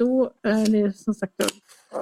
Då är det som sagt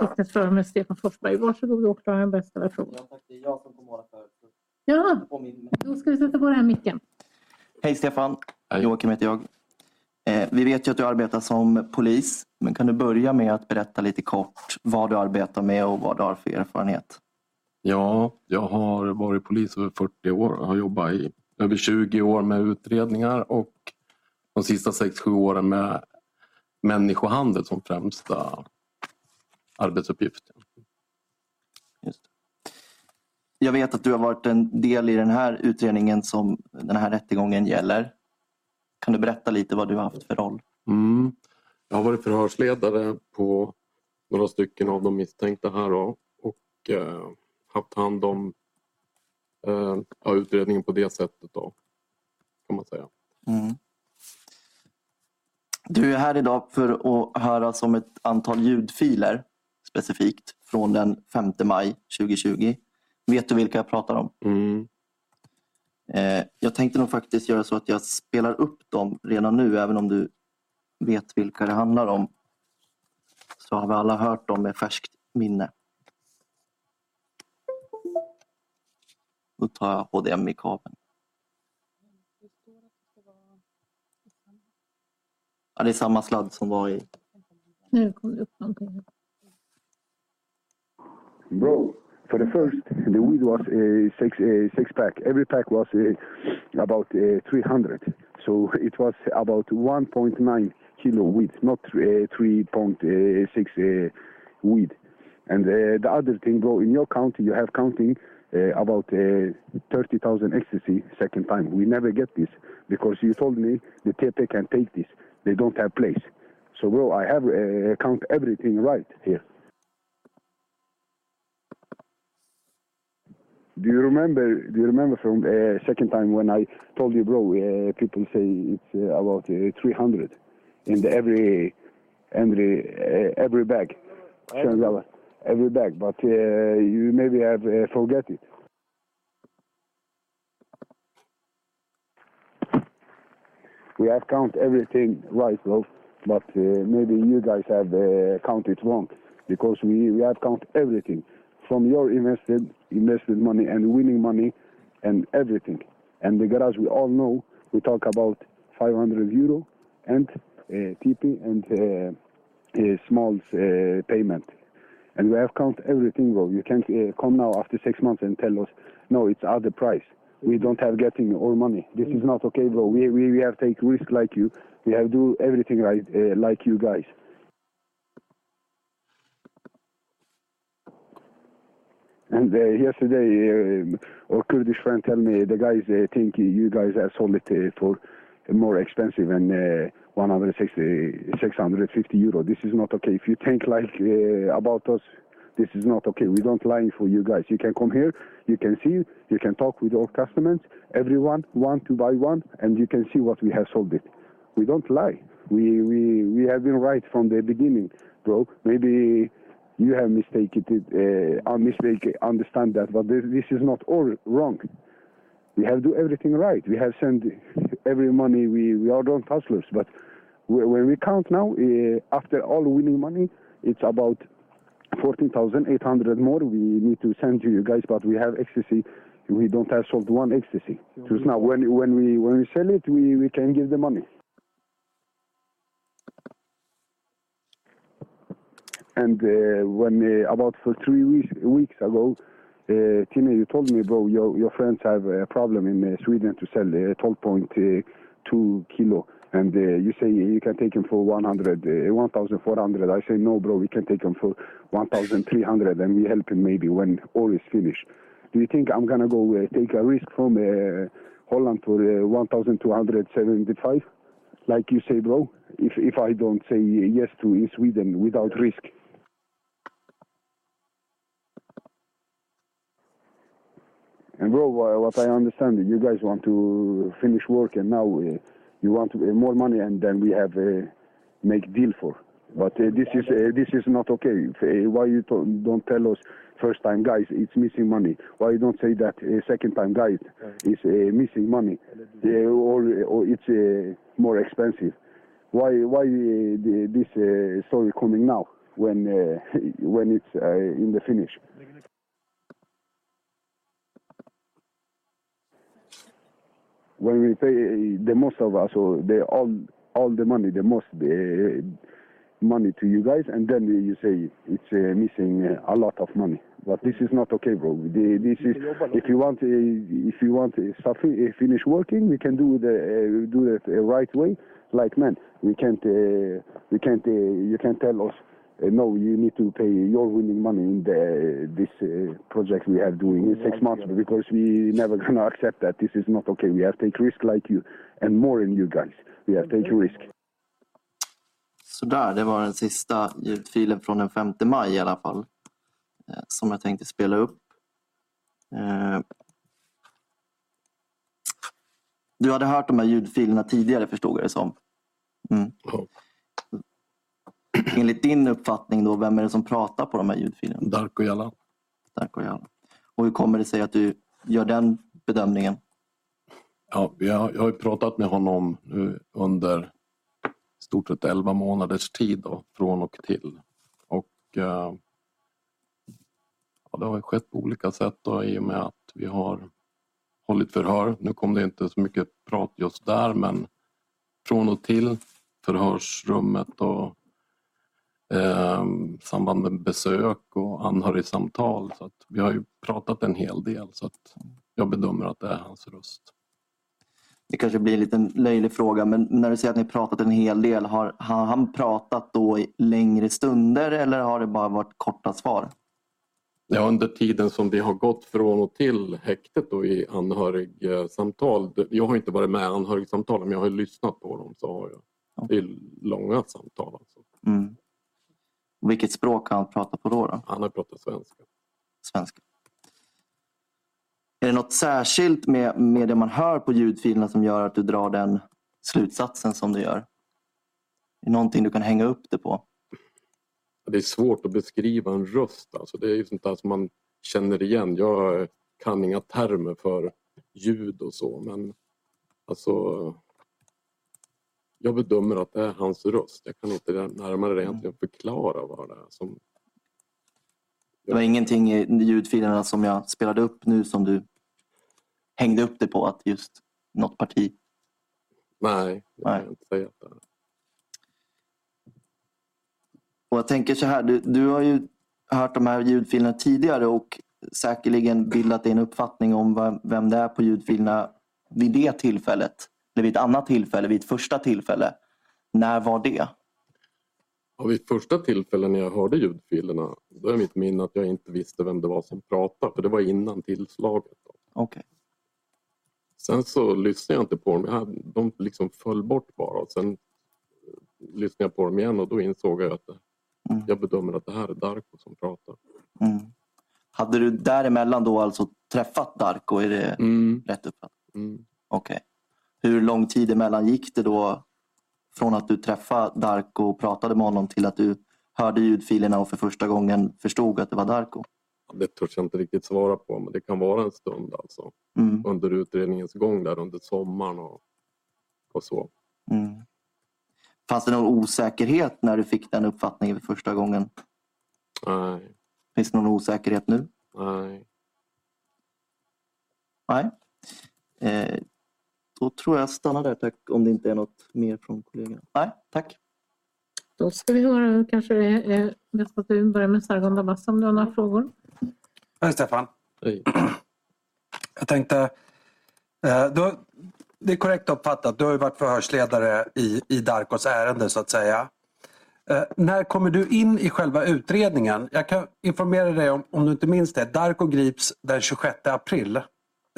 vittnesförhör med Stefan Forsberg. Varsågod åklagaren, bäst ställa frågor. Ja, tack. Det är jag som kommer vara för. Ja, då ska vi sätta på den här micken. Hej Stefan, Hej. Joakim heter jag. Eh, vi vet ju att du arbetar som polis, men kan du börja med att berätta lite kort vad du arbetar med och vad du har för erfarenhet? Ja, jag har varit polis över 40 år och har jobbat i över 20 år med utredningar och de sista 6-7 åren med människohandel som främsta arbetsuppgift. Jag vet att du har varit en del i den här utredningen som den här rättegången gäller. Kan du berätta lite vad du har haft för roll? Mm. Jag har varit förhörsledare på några stycken av de misstänkta här då, och eh, haft hand om eh, ja, utredningen på det sättet då, kan man säga. Mm. Du är här idag för att höra om ett antal ljudfiler specifikt från den 5 maj 2020. Vet du vilka jag pratar om? Mm. Eh, jag tänkte nog faktiskt göra så att jag spelar upp dem redan nu även om du vet vilka det handlar om. Så har vi alla hört dem med färskt minne. Då tar jag HDMI-kabeln. Ja, det är samma sladd som var i... Nu kom det upp någonting. Bro, for the first, the weed was a six a six pack. Every pack was uh, about uh, 300. So it was about 1.9 kilo weed, not uh, 3.6 uh, weed. And uh, the other thing, bro, in your county, you have counting uh, about uh, 30,000 ecstasy second time. We never get this because you told me the TP can take this. They don't have place. So, bro, I have uh, count everything right here. Do you remember? Do you remember from uh, second time when I told you, bro? Uh, people say it's uh, about uh, 300 in the every every uh, every bag, every, every bag. But uh, you maybe have uh, forget it. We have count everything right, bro. But uh, maybe you guys have uh, count it wrong because we, we have count everything from your invested invested money and winning money and everything. And the garage we all know we talk about 500 euro and uh, TP and uh, uh, small uh, payment. And we have count everything, bro. You can't uh, come now after six months and tell us no, it's other price. We don't have getting our money. This is not okay, bro. We we, we have take risk like you. We have do everything right uh, like you guys. And uh, yesterday, uh, our Kurdish friend tell me the guys uh, think you guys are sold it uh, for more expensive than uh, 160, 650 euro. This is not okay. If you think like uh, about us, this is not okay. We don't lie for you guys. You can come here, you can see, you can talk with all customers. Everyone want to buy one, and you can see what we have sold it. We don't lie. We we we have been right from the beginning, bro. Maybe you have mistaken it, uh, mistake, understand that, but this, this is not all wrong. We have do everything right. We have sent every money. We we are not hustlers, but wh- when we count now, uh, after all winning money, it's about fourteen thousand eight hundred more. We need to send to you guys, but we have ecstasy. We don't have sold one ecstasy. So now, when when we when we sell it, we we can give the money. And uh, when uh, about for three weeks weeks ago, uh, Tina, you told me, bro, your your friends have a problem in uh, Sweden to sell uh, 12.2 kilo, and uh, you say you can take him for 100, uh, 1,400. I say no, bro, we can take him for 1,300, and we help him maybe when all is finished. Do you think I'm gonna go uh, take a risk from uh, Holland for uh, 1,275? like you say, bro. If if I don't say yes to in Sweden without risk. And bro, what I understand, you guys want to finish work, and now uh, you want uh, more money, and then we have uh, make deal for. But uh, this is uh, this is not okay. Uh, why you don't tell us first time guys it's missing money? Why you don't say that uh, second time guys is uh, missing money, or or it's uh, more expensive? Why why uh, this uh, story coming now when uh, when it's uh, in the finish? When we pay uh, the most of us, or the all all the money, the most the money to you guys, and then you say it's uh, missing a lot of money. But this is not okay, bro. The, this is if you want if you want something finish working, we can do the uh, do it right way, like man. We can't uh, we can't you can't tell us. Uh, no, you need to pay your winning money in the this uh, project we are doing in six months because we never gonna accept that. This is not okay. We have to take risk like you and more in you guys. We have to take risk. Sådär, det var den sista ljudfilen från den 5 maj i alla fall. eh, Som jag tänkte spela upp. Eh, Du hade hört de här ljudfilerna tidigare förstod jag det som. Mm. Enligt din uppfattning då, vem är det som pratar på de här ljudfilerna? Darko Jalan. Darko Jallow. Och hur kommer det sig att du gör den bedömningen? Ja, vi har, jag har ju pratat med honom nu under stort sett 11 månaders tid då, från och till. Och eh, ja, det har skett på olika sätt då, i och med att vi har hållit förhör. Nu kom det inte så mycket prat just där men från och till förhörsrummet och eh, samband med besök och anhörigsamtal. Så att vi har ju pratat en hel del så att jag bedömer att det är hans röst. Det kanske blir en liten löjlig fråga, men när du säger att ni pratat en hel del, har, har han pratat då i längre stunder eller har det bara varit korta svar? Ja, under tiden som vi har gått från och till häktet och i anhörigsamtal. Jag har inte varit med i anhörigsamtal men jag har lyssnat på dem. Så har jag. Det är långa samtal. Alltså. Mm. Vilket språk har han pratat på då? då? Han har pratat svenska. Svenska. Är det något särskilt med, med det man hör på ljudfilerna som gör att du drar den slutsatsen som du gör? Är det någonting du kan hänga upp det på? Det är svårt att beskriva en röst. Alltså. Det är ju sånt där som man känner igen. Jag kan inga termer för ljud och så men alltså jag bedömer att det är hans röst. Jag kan inte närmare egentligen förklara vad det är som Det var ingenting i ljudfilerna som jag spelade upp nu som du hängde upp det på att just något parti. Nej, det kan Nej. jag inte säga. Och jag tänker så här, du, du har ju hört de här ljudfilerna tidigare och säkerligen bildat dig en uppfattning om vem det är på ljudfilerna vid det tillfället. Eller vid ett annat tillfälle, vid ett första tillfälle. När var det? Ja, vid första tillfället när jag hörde ljudfilerna då är mitt minne att jag inte visste vem det var som pratade för det var innan tillslaget. Okej. Sen så lyssnade jag inte på dem. De liksom föll bort bara. Och sen eh, lyssnade jag på dem igen och då insåg jag att det, Mm. jag bedömer att det här är Darko som pratar. Mm. Hade du däremellan då alltså träffat Darko? Är det Mm, rätt uppfattat? mm. Okej. Hur lång tid emellan gick det då från att du träffade Darko och pratade med honom till att du hörde ljudfilerna och för första gången förstod att det var Darko? Det törs jag inte riktigt svara på men det kan vara en stund alltså. Mm. Under utredningens gång där under sommaren och, och så. Mm. Fanns det någon osäkerhet när du fick den uppfattningen för första gången? Nej, Finns det någon osäkerhet nu? nej. Nej. Eh, då tror jag stannar där tack om det inte är något mer från kollegorna. Nej, tack. Då ska vi höra, kanske det är bäst att du börjar med Sargon Dabassa om du har några frågor. Hej Stefan. Hej. Jag tänkte, eh, du, det är korrekt uppfattat, du har ju varit förhörsledare i, i Darkos ärende så att säga. Eh, när kommer du in i själva utredningen? Jag kan informera dig om, om du inte minns det, Darko grips den 26 april eh,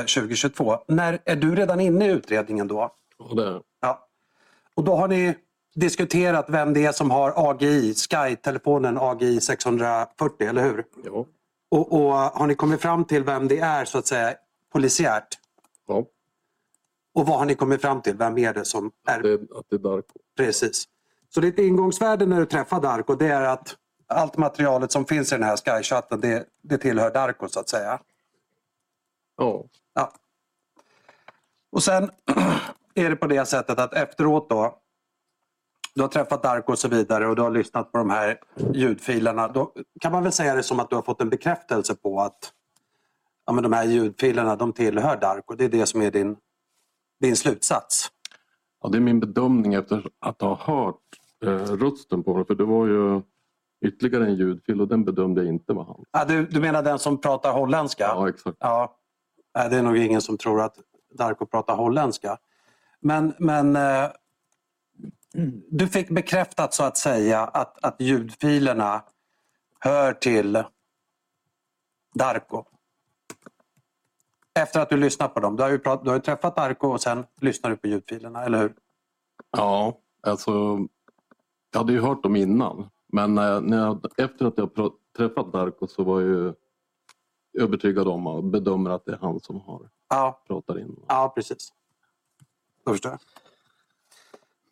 2022. När, är du redan inne i utredningen då? Ja, det, Ja. Och då har ni diskuterat vem det är som har AGI, Sky-telefonen AGI 640, eller hur? Ja. Och, och har ni kommit fram till vem det är så att säga polisiärt? ja. Och vad har ni kommit fram till? Vem är det som är Det, att det är Darko. precis? Så ditt ingångsvärde när du träffar Darko det är att allt materialet som finns i den här Sky-chatten det, det tillhör Darko så att säga. Ja. Ja. Och sen är det på det sättet att efteråt då du har träffat Darko och så vidare och du har lyssnat på de här ljudfilerna. Då kan man väl säga det som att du har fått en bekräftelse på att ja, men de här ljudfilerna de tillhör Darko. Det är det som är din, din slutsats. ja, det är min bedömning efter att ha hört eh, rösten på honom. För det var ju ytterligare en ljudfil och den bedömde jag inte var han. Ja, du, du menar den som pratar holländska? Ja, exakt. Ja, det är nog ingen som tror att Darko pratar holländska. Men, men eh, du fick bekräftat så att säga att, att ljudfilerna hör till Darko. Efter att du lyssnat på dem. Du har ju, prat, du har ju träffat Darko och sen lyssnar du på ljudfilerna, eller hur? Ja, alltså jag hade ju hört dem innan. Men eh, när jag, efter att jag träffat Darko så var jag ju övertygad om och bedömer att det är han som har Ja, pratat in. ja precis. Då förstår jag.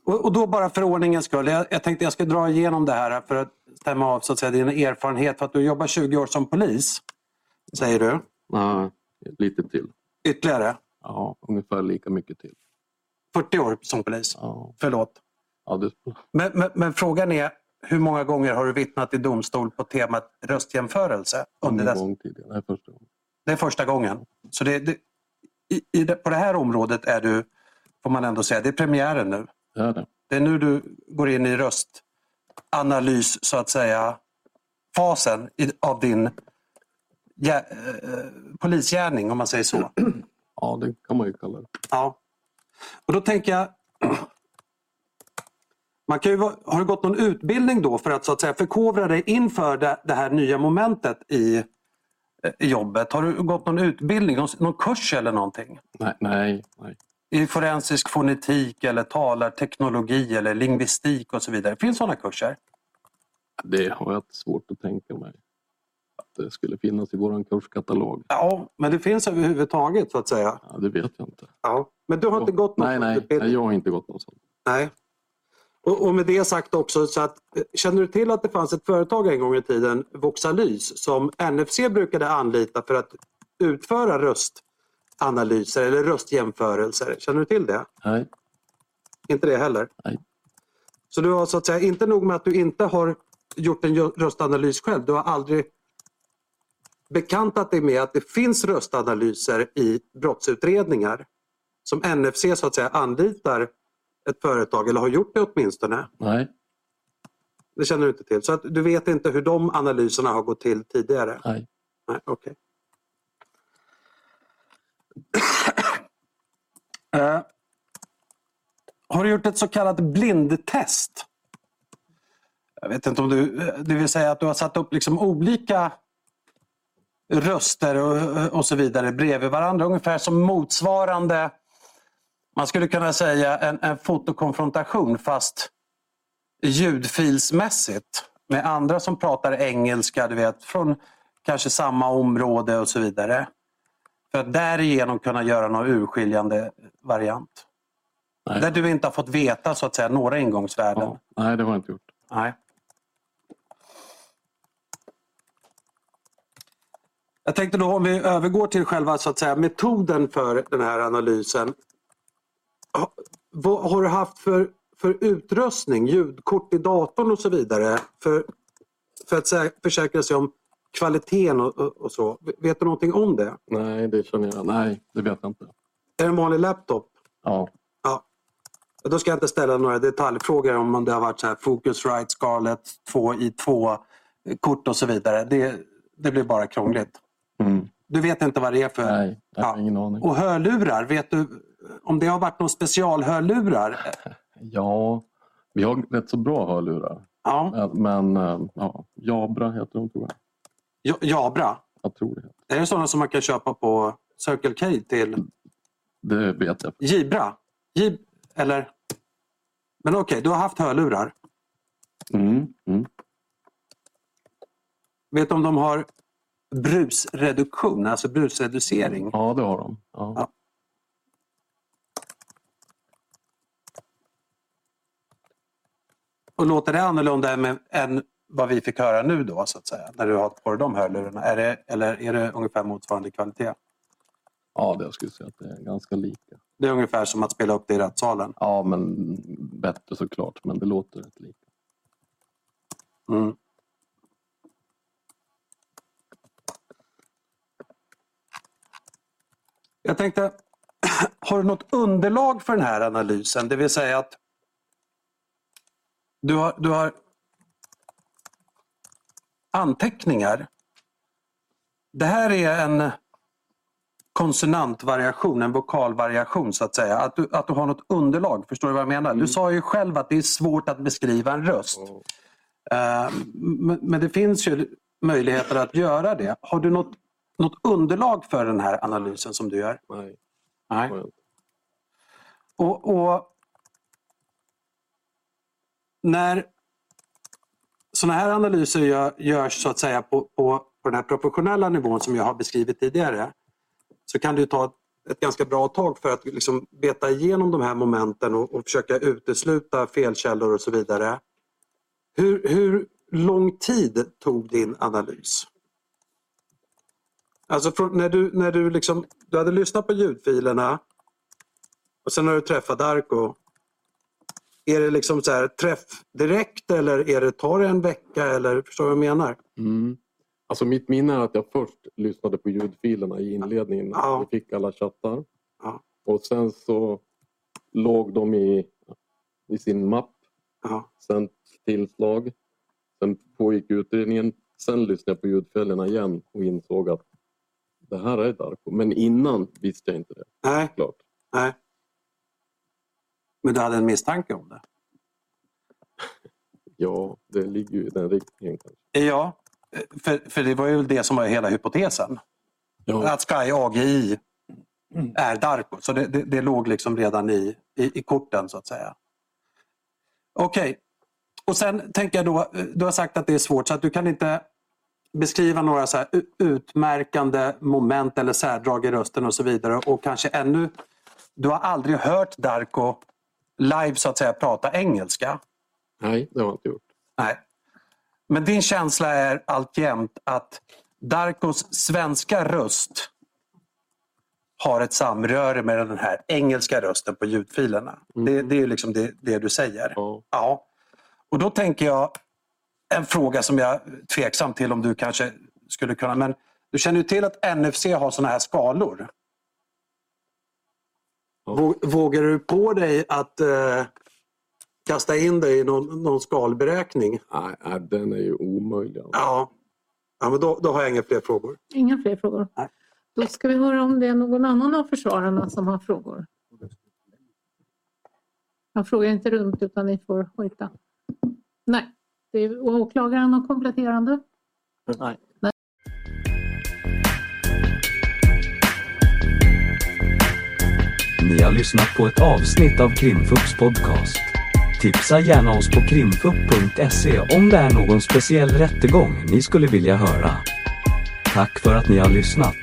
Och, och då bara för ordningens skull. Jag, jag tänkte jag ska dra igenom det här för att stämma av så att säga, din erfarenhet. För att du jobbar 20 år som polis, säger du. Nej, lite till. Ytterligare Ja, ungefär lika mycket till. 40 år som polis. Ja, Förlåt. ja det, Men, men, men frågan är, hur många gånger har du vittnat i domstol på temat röstjämförelse? Under dess, gång tidigare. Nej, första gången. det är första gågen. Så det, det, i, i på det här området är du, får man ändå säga, det är premiären nu. Det är det. Det är nu du går in i röstanalys, så att säga, fasen i, av din ja, eh, polisgärning, om man säger så. Ja, det kan man ju kalla det. Ja. Och då tänker jag, man kan ju, har du gått någon utbildning då för att så att säga förkovra dig inför det, det här nya momentet i, eh, jobbet? Har du gått någon utbildning, någon, någon kurs eller någonting? Nej, nej, nej. I forensisk fonetik eller talarteknologi eller lingvistik och så vidare. Finns sådana kurser? Det har jag svårt att tänka mig. Att det skulle finnas i vår kurskatalog. Ja, men det finns överhuvudtaget så att säga. Ja, det vet jag inte. Ja. Men du har inte gått någon nej, nej, jag har inte gått någon sån. Nej. Och, och med det sagt också, så att, eh, känner du till att det fanns ett företag en gång i tiden, Voxalys, som NFC brukade anlita för att utföra röstanalyser eller röstjämförelser? Känner du till det? Nej, Inte det heller? Nej. Så du har så att säga, inte nog med att du inte har gjort en röstanalys själv, du har aldrig bekantat dig med att det finns röstanalyser i brottsutredningar som NFC så att säga anlitar ett företag, eller har gjort det åtminstone. nej, Det känner du inte till. Så att du vet inte hur de analyserna har gått till tidigare? nej. Nej, okej. Eh, har du gjort ett så kallat blindtest? Jag vet inte om du... Det vill säga att du har satt upp liksom olika röster och, och så vidare bredvid varandra. Ungefär som motsvarande, man skulle kunna säga en, en fotokonfrontation fast ljudfilsmässigt med andra som pratar engelska, du vet, från kanske samma område och så vidare. För att därigenom kunna göra någon urskiljande variant. Nej. Där du inte har fått veta så att säga några ingångsvärden. Ja, nej, det har jag inte gjort. Nej. Jag tänkte då om vi övergår till själva så att säga, metoden för den här analysen. Vad har du haft för, för utrustning, ljudkort i datorn och så vidare för, för att sä- försäkra sig om kvaliteten och, och, så? Vet du någonting om det? Nej, det känner jag. Nej, det vet jag inte. Är det en vanlig laptop? Ja, Ja. Då ska jag inte ställa några detaljfrågor om det har varit så här Focusrite, Scarlett 2 i 2 kort och så vidare. Det, det blir bara krångligt. mm. Du vet inte vad det är för... nej, jag har Ja. ingen aning. Och hörlurar, vet du om det har varit någon specialhörlurar? Ja, vi har rätt så bra hörlurar. Ja, Men eh, ja, Jabra heter de tror jag. Ja- Jabra. Jag tror det. Är det sådana som man kan köpa på Circle K till Det vet jag. Jibra? Jib, eller? Men okej, du har haft hörlurar. Mm. Mm. Vet du om de har brusreduktion, alltså brusreducering? Ja, det har de. Ja. Ja. Och låter det annorlunda än, än vad vi fick höra nu då, så att säga, när du har på dig de hörlurarna? Är det, eller är det ungefär motsvarande kvalitet? ja, det jag skulle säga att det är ganska lika. Det är ungefär som att spela upp det i rättssalen. Ja, men bättre såklart. Men det låter rätt lika. Mm. Jag tänkte, har du något underlag för den här analysen? Det vill säga att du har, du har anteckningar. Det här är en konsonantvariation, en vokalvariation så att säga. Att du, att du har något underlag, förstår du vad jag menar? Du sa ju själv att det är svårt att beskriva en röst. Eh, men, men det finns ju möjligheter att göra det. Har du något, något underlag för den här analysen som du gör? Nej. Nej. Och, och när sådana här analyser gör, görs så att säga på, på, på den här professionella nivån som jag har beskrivit tidigare så kan det ta ett, ett ganska bra tag för att liksom beta igenom de här momenten och, och försöka utesluta felkällor och så vidare. Hur, hur lång tid tog din analys? Alltså från, när du, när du, liksom, du hade lyssnat på ljudfilerna och sen har du träffat Darko. Är det liksom så här, träff direkt eller är det, tar det en vecka? Eller, förstår du vad jag menar? Mm. Alltså mitt minne är att jag först lyssnade på ljudfilerna i inledningen. Ja. Vi fick alla chattar. Ja. Och sen så låg de i, i sin mapp. Ja. Sen tillslag. Sen pågick utredningen. Sen lyssnade jag på ljudfilerna igen och insåg att det här är Darko. Men innan visste jag inte det. Nej, Klart. nej. Men du hade en misstanke om det? Ja, det ligger ju i den riktningen. Kanske. Ja, för, för det var ju det som var hela hypotesen. Ja. Att Sky AGI är Darko. Så det, det, det låg liksom redan i, i, i korten så att säga. Okej. Och sen tänker jag då, du har sagt att det är svårt så att du kan inte beskriva några så utmärkande moment eller särdrag i rösten och så vidare. Och kanske ännu, du har aldrig hört Darko live så att säga prata engelska. Nej, det har jag inte gjort. Nej. Men din känsla är alltjämt att Darkos svenska röst har ett samröre med den här engelska rösten på ljudfilerna. Det, det är liksom det, det du säger. Ja. Ja. Och då tänker jag en fråga som jag är tveksam till om du kanske skulle kunna... Men du känner ju till att NFC har såna här skalor. Vågar du på dig att eh, kasta in dig i någon, någon skalberäkning? Nej, nej, den är ju omöjlig. Ja, ja men då, då har jag inga fler frågor. Inga fler frågor. Nej. Då ska vi höra om det är någon annan av försvararna som har frågor. Jag frågar inte runt utan ni får hojta. Nej. Det är åklagaren och kompletterande. Nej. Ni har lyssnat på ett avsnitt av Krimfux podcast. Tipsa gärna oss på krimfux.se om det är någon speciell rättegång ni skulle vilja höra. Tack för att ni har lyssnat.